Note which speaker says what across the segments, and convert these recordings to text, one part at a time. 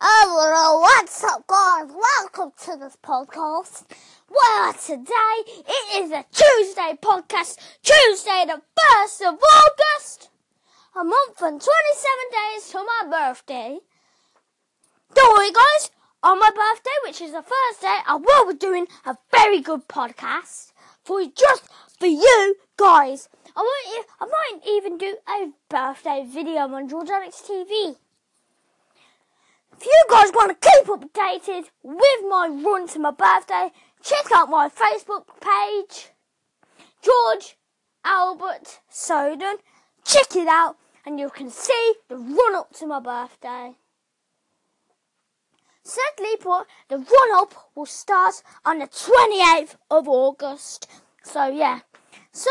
Speaker 1: Hello, what's up, guys? Welcome to this podcast. Well, today it is a Tuesday podcast, Tuesday the 1st of August, a month and 27 days to my birthday. Don't worry, guys, on my birthday, which is the Thursday, I will be doing a very good podcast for just for you guys. I might, I might even do a birthday video on George Alex TV. If you guys want to keep updated with my run to my birthday, check out my Facebook page, George Albert Soden. Check it out and you can see the run up to my birthday. Sadly put, the run up will start on the 28th of August. So yeah. So,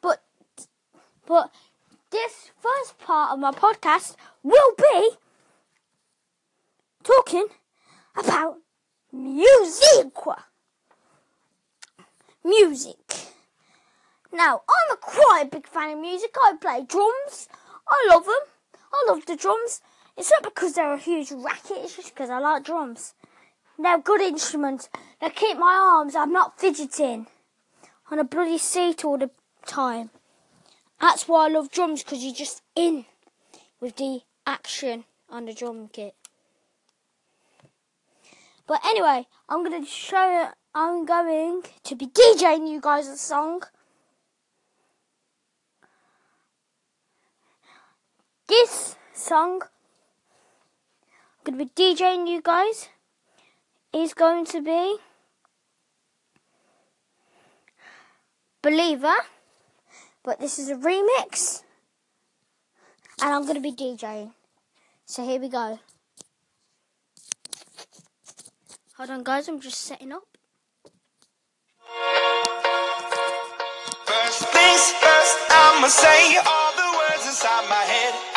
Speaker 1: but, but this first part of my podcast will be talking about music. Music. Now, I'm a quite big fan of music. I play drums. I love them. I love the drums. It's not because they're a huge racket, it's just because I like drums. They're good instruments. They keep my arms, I'm not fidgeting on a bloody seat all the time. That's why I love drums, because you're just in with the action on the drum kit. But anyway, I'm to show I'm going to be DJing you guys a song. This song I'm to be DJing you guys is going to be Believer, but this is a remix and I'm to be DJing. So here we go. Hold on, guys, I'm just setting up.
Speaker 2: First things first, I'ma say all the words inside my head.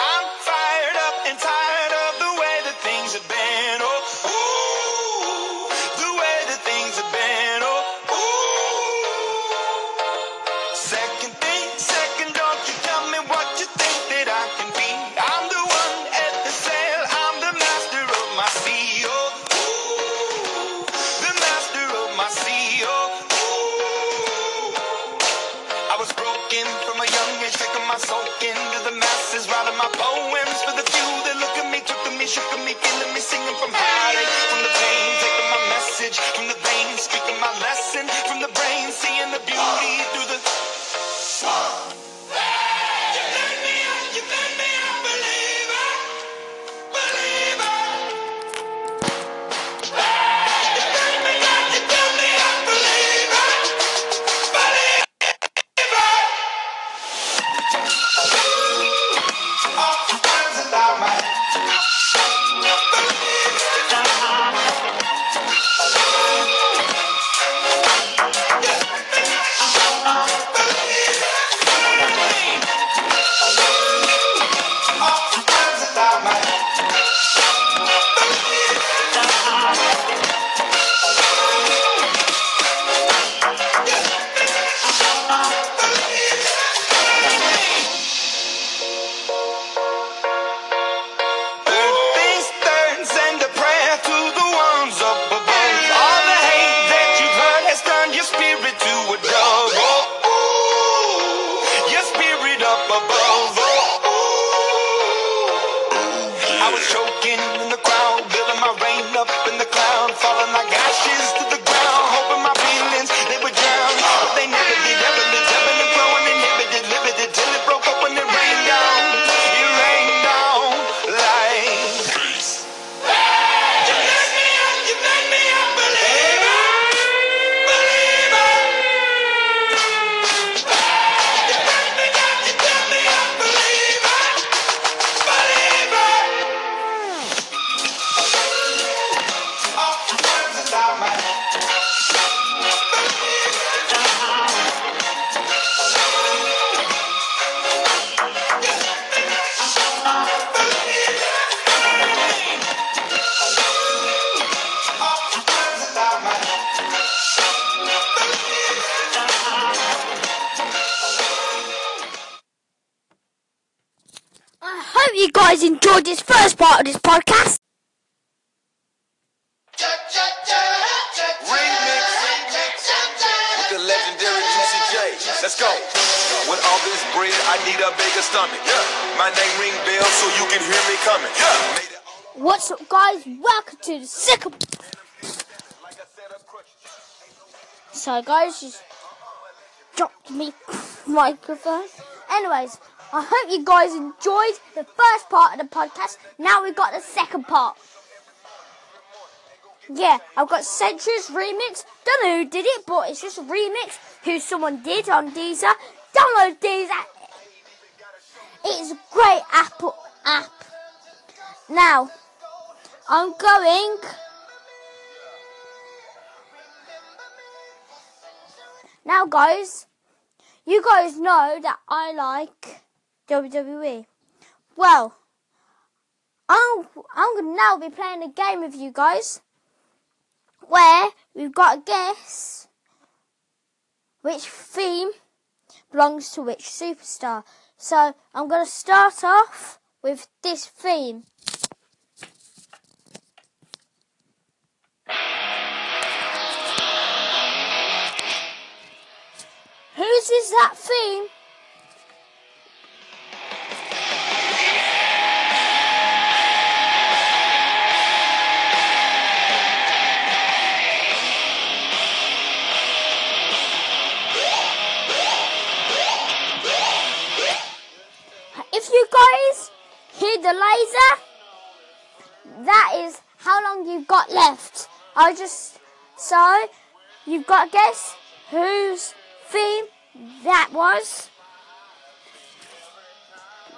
Speaker 2: From the
Speaker 1: enjoyed this first part of this podcast.
Speaker 2: Let's go. With all this bread, I need a bigger stomach. Yeah. My name ring bell so you can hear me coming. Yeah.
Speaker 1: What's up, guys? Welcome to the second. So, guys, just dropped me microphone. Anyways. I hope you guys enjoyed the first part of the podcast. Now we've got the second part. Yeah, I've got Century's remix. Don't know who did it, but it's just a remix who someone did on Deezer. Download Deezer. It's a great Apple app. Now, I'm going. Now, guys, you guys know that I like WWE. Well, I'm, I'm going to now be playing a game with you guys where we've got to guess which theme belongs to which superstar. So, I'm going to start off with this theme. Whose is that theme? The laser, that is how long you've got left. I just so you've got to guess whose theme that was.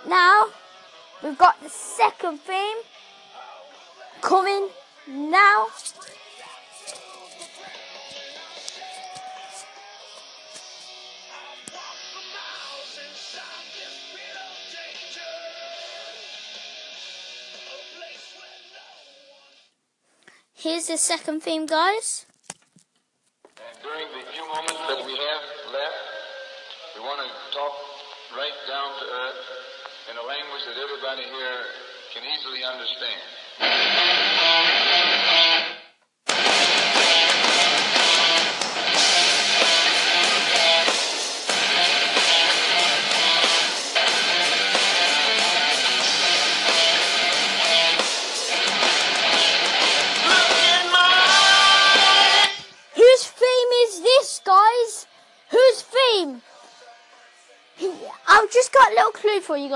Speaker 1: Now we've got the second theme coming now. Here's the second theme, guys.
Speaker 3: During the few moments that we have left, we want to talk right down to earth in a language that everybody here can easily understand.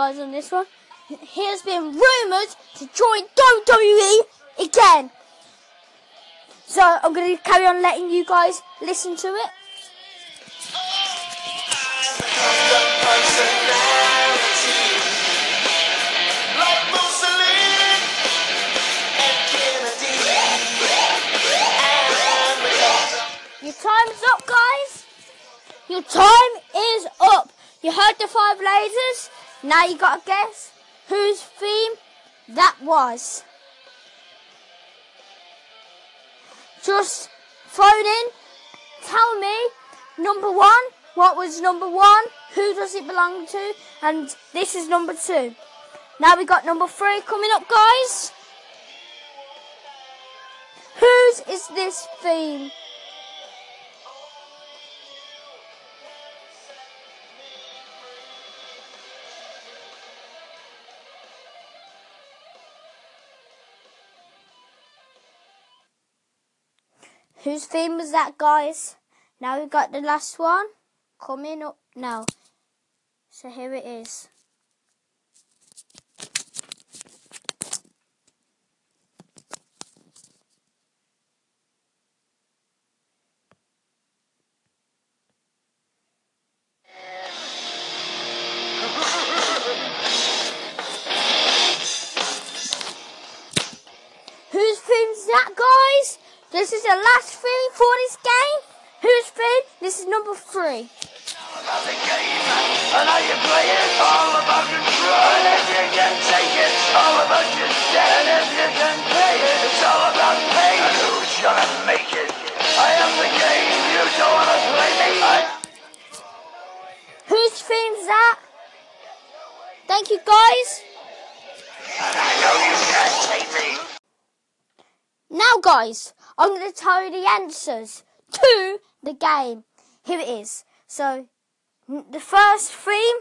Speaker 1: Guys on this one. He has been rumoured to join WWE again. So I'm going to carry on letting you guys listen to it. Your time's up, guys. Your time is up. You heard the five lasers. Now you got to guess whose theme that was. Just phone in. Tell me number one. What was number one? Who does it belong to? And this is number two. Now we got number three coming up, guys. Whose is this theme? Whose theme was that, guys? Now we've got the last one coming up now. So here it is.
Speaker 2: I
Speaker 1: Whose theme's that? Thank you, guys. Now, guys, I'm going to tell you the answers to the game. Here it is. So, The first theme,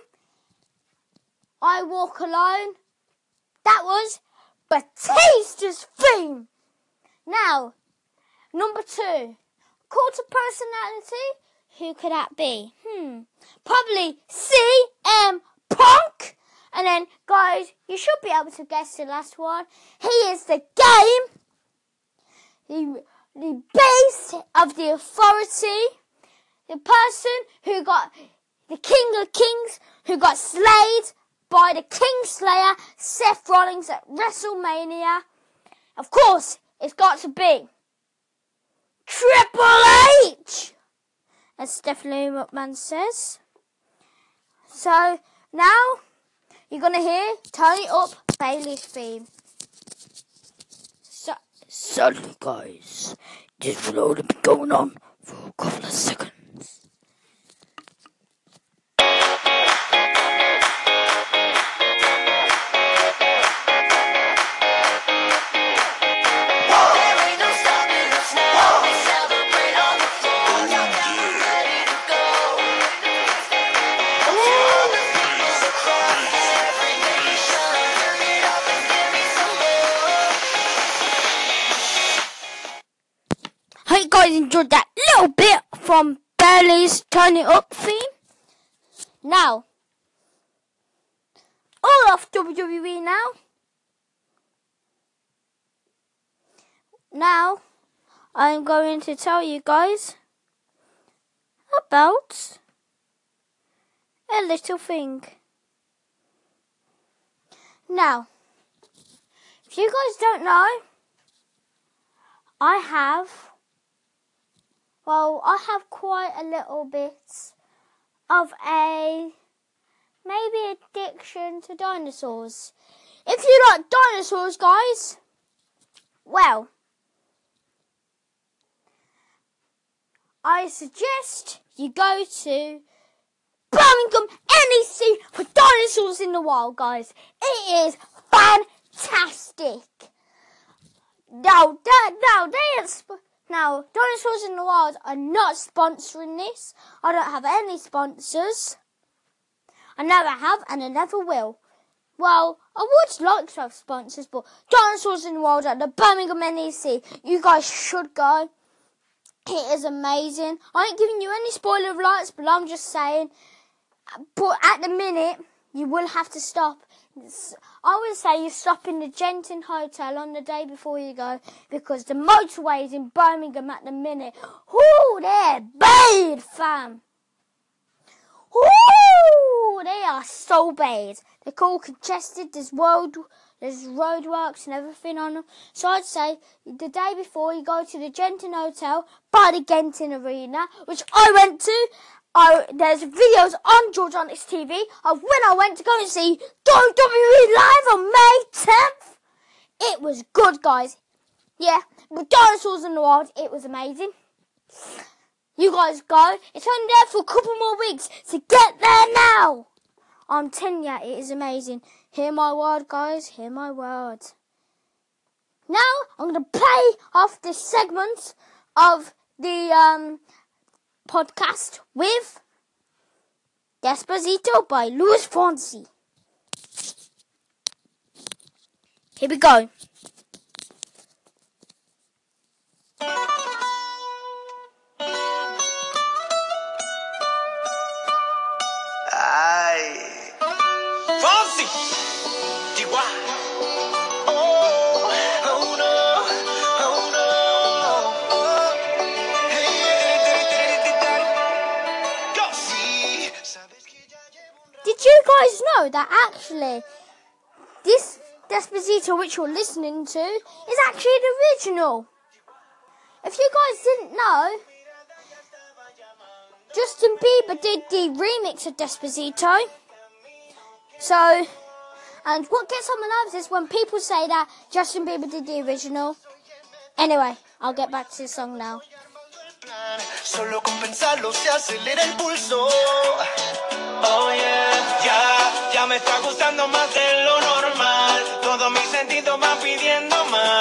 Speaker 1: I Walk Alone, that was Batista's theme. Now, number two, of personality. Who could that be? Hmm, probably CM Punk. And then, guys, you should be able to guess the last one. He is the game, the, the base of the authority, the person who got the King of Kings, who got slayed by the King Slayer, Seth Rollins at WrestleMania. Of course, it's got to be Triple H, as Stephanie McMahon says. So now you're gonna hear Turn It Up Bayley's theme. So,
Speaker 4: Sadly, guys, this will only be going on for a couple of seconds.
Speaker 1: From Bayley's Turn It Up theme. Now, all off WWE now. Now, I'm going to tell you guys about a little thing. Now, if you guys don't know, I have well, I have quite a little bit of a maybe addiction to dinosaurs. If you like dinosaurs, guys, well, I suggest you go to Birmingham NEC for Dinosaurs in the Wild, guys. It is fantastic. Now, that, now, they sp- now, Dinosaurs in the Wild are not sponsoring this. I don't have any sponsors. I never have and I never will. Well, I would like to have sponsors, but Dinosaurs in the Wild at the Birmingham NEC, you guys should go. It is amazing. I ain't giving you any spoiler alerts, but I'm just saying. But at the minute, you will have to stop. I would say you stop in the Genting Hotel on the day before you go because the motorways in Birmingham at the minute, whoo, they're bad, fam. Whoo, they are so bad. They're all congested. There's road, there's roadworks and everything on them. So I'd say the day before you go to the Genting Hotel by the Genting Arena, which I went to. I, there's videos on George Onyx TV of when I went to go and see WWE live on May 10th. It was good, guys. Yeah, with dinosaurs in the wild, it was amazing. You guys go. It's only there for a couple more weeks, so get there now. I'm telling you, it is amazing. Hear my word, guys. Hear my word. Now I'm to play off this segment of the um, podcast with Despacito by Luis Fonsi. Here we go.
Speaker 2: Fonsi.
Speaker 1: Guys know that actually this Despacito which you're listening to is actually the original? If you guys didn't know, Justin Bieber did the remix of Despacito. So, and what gets on my nerves is when people say that Justin Bieber did the original. Anyway, I'll get back to the song now.
Speaker 2: Solo con pensarlo se acelera el pulso. Oh yeah, ya, ya me está gustando más de lo normal. Todos mis sentidos van pidiendo más.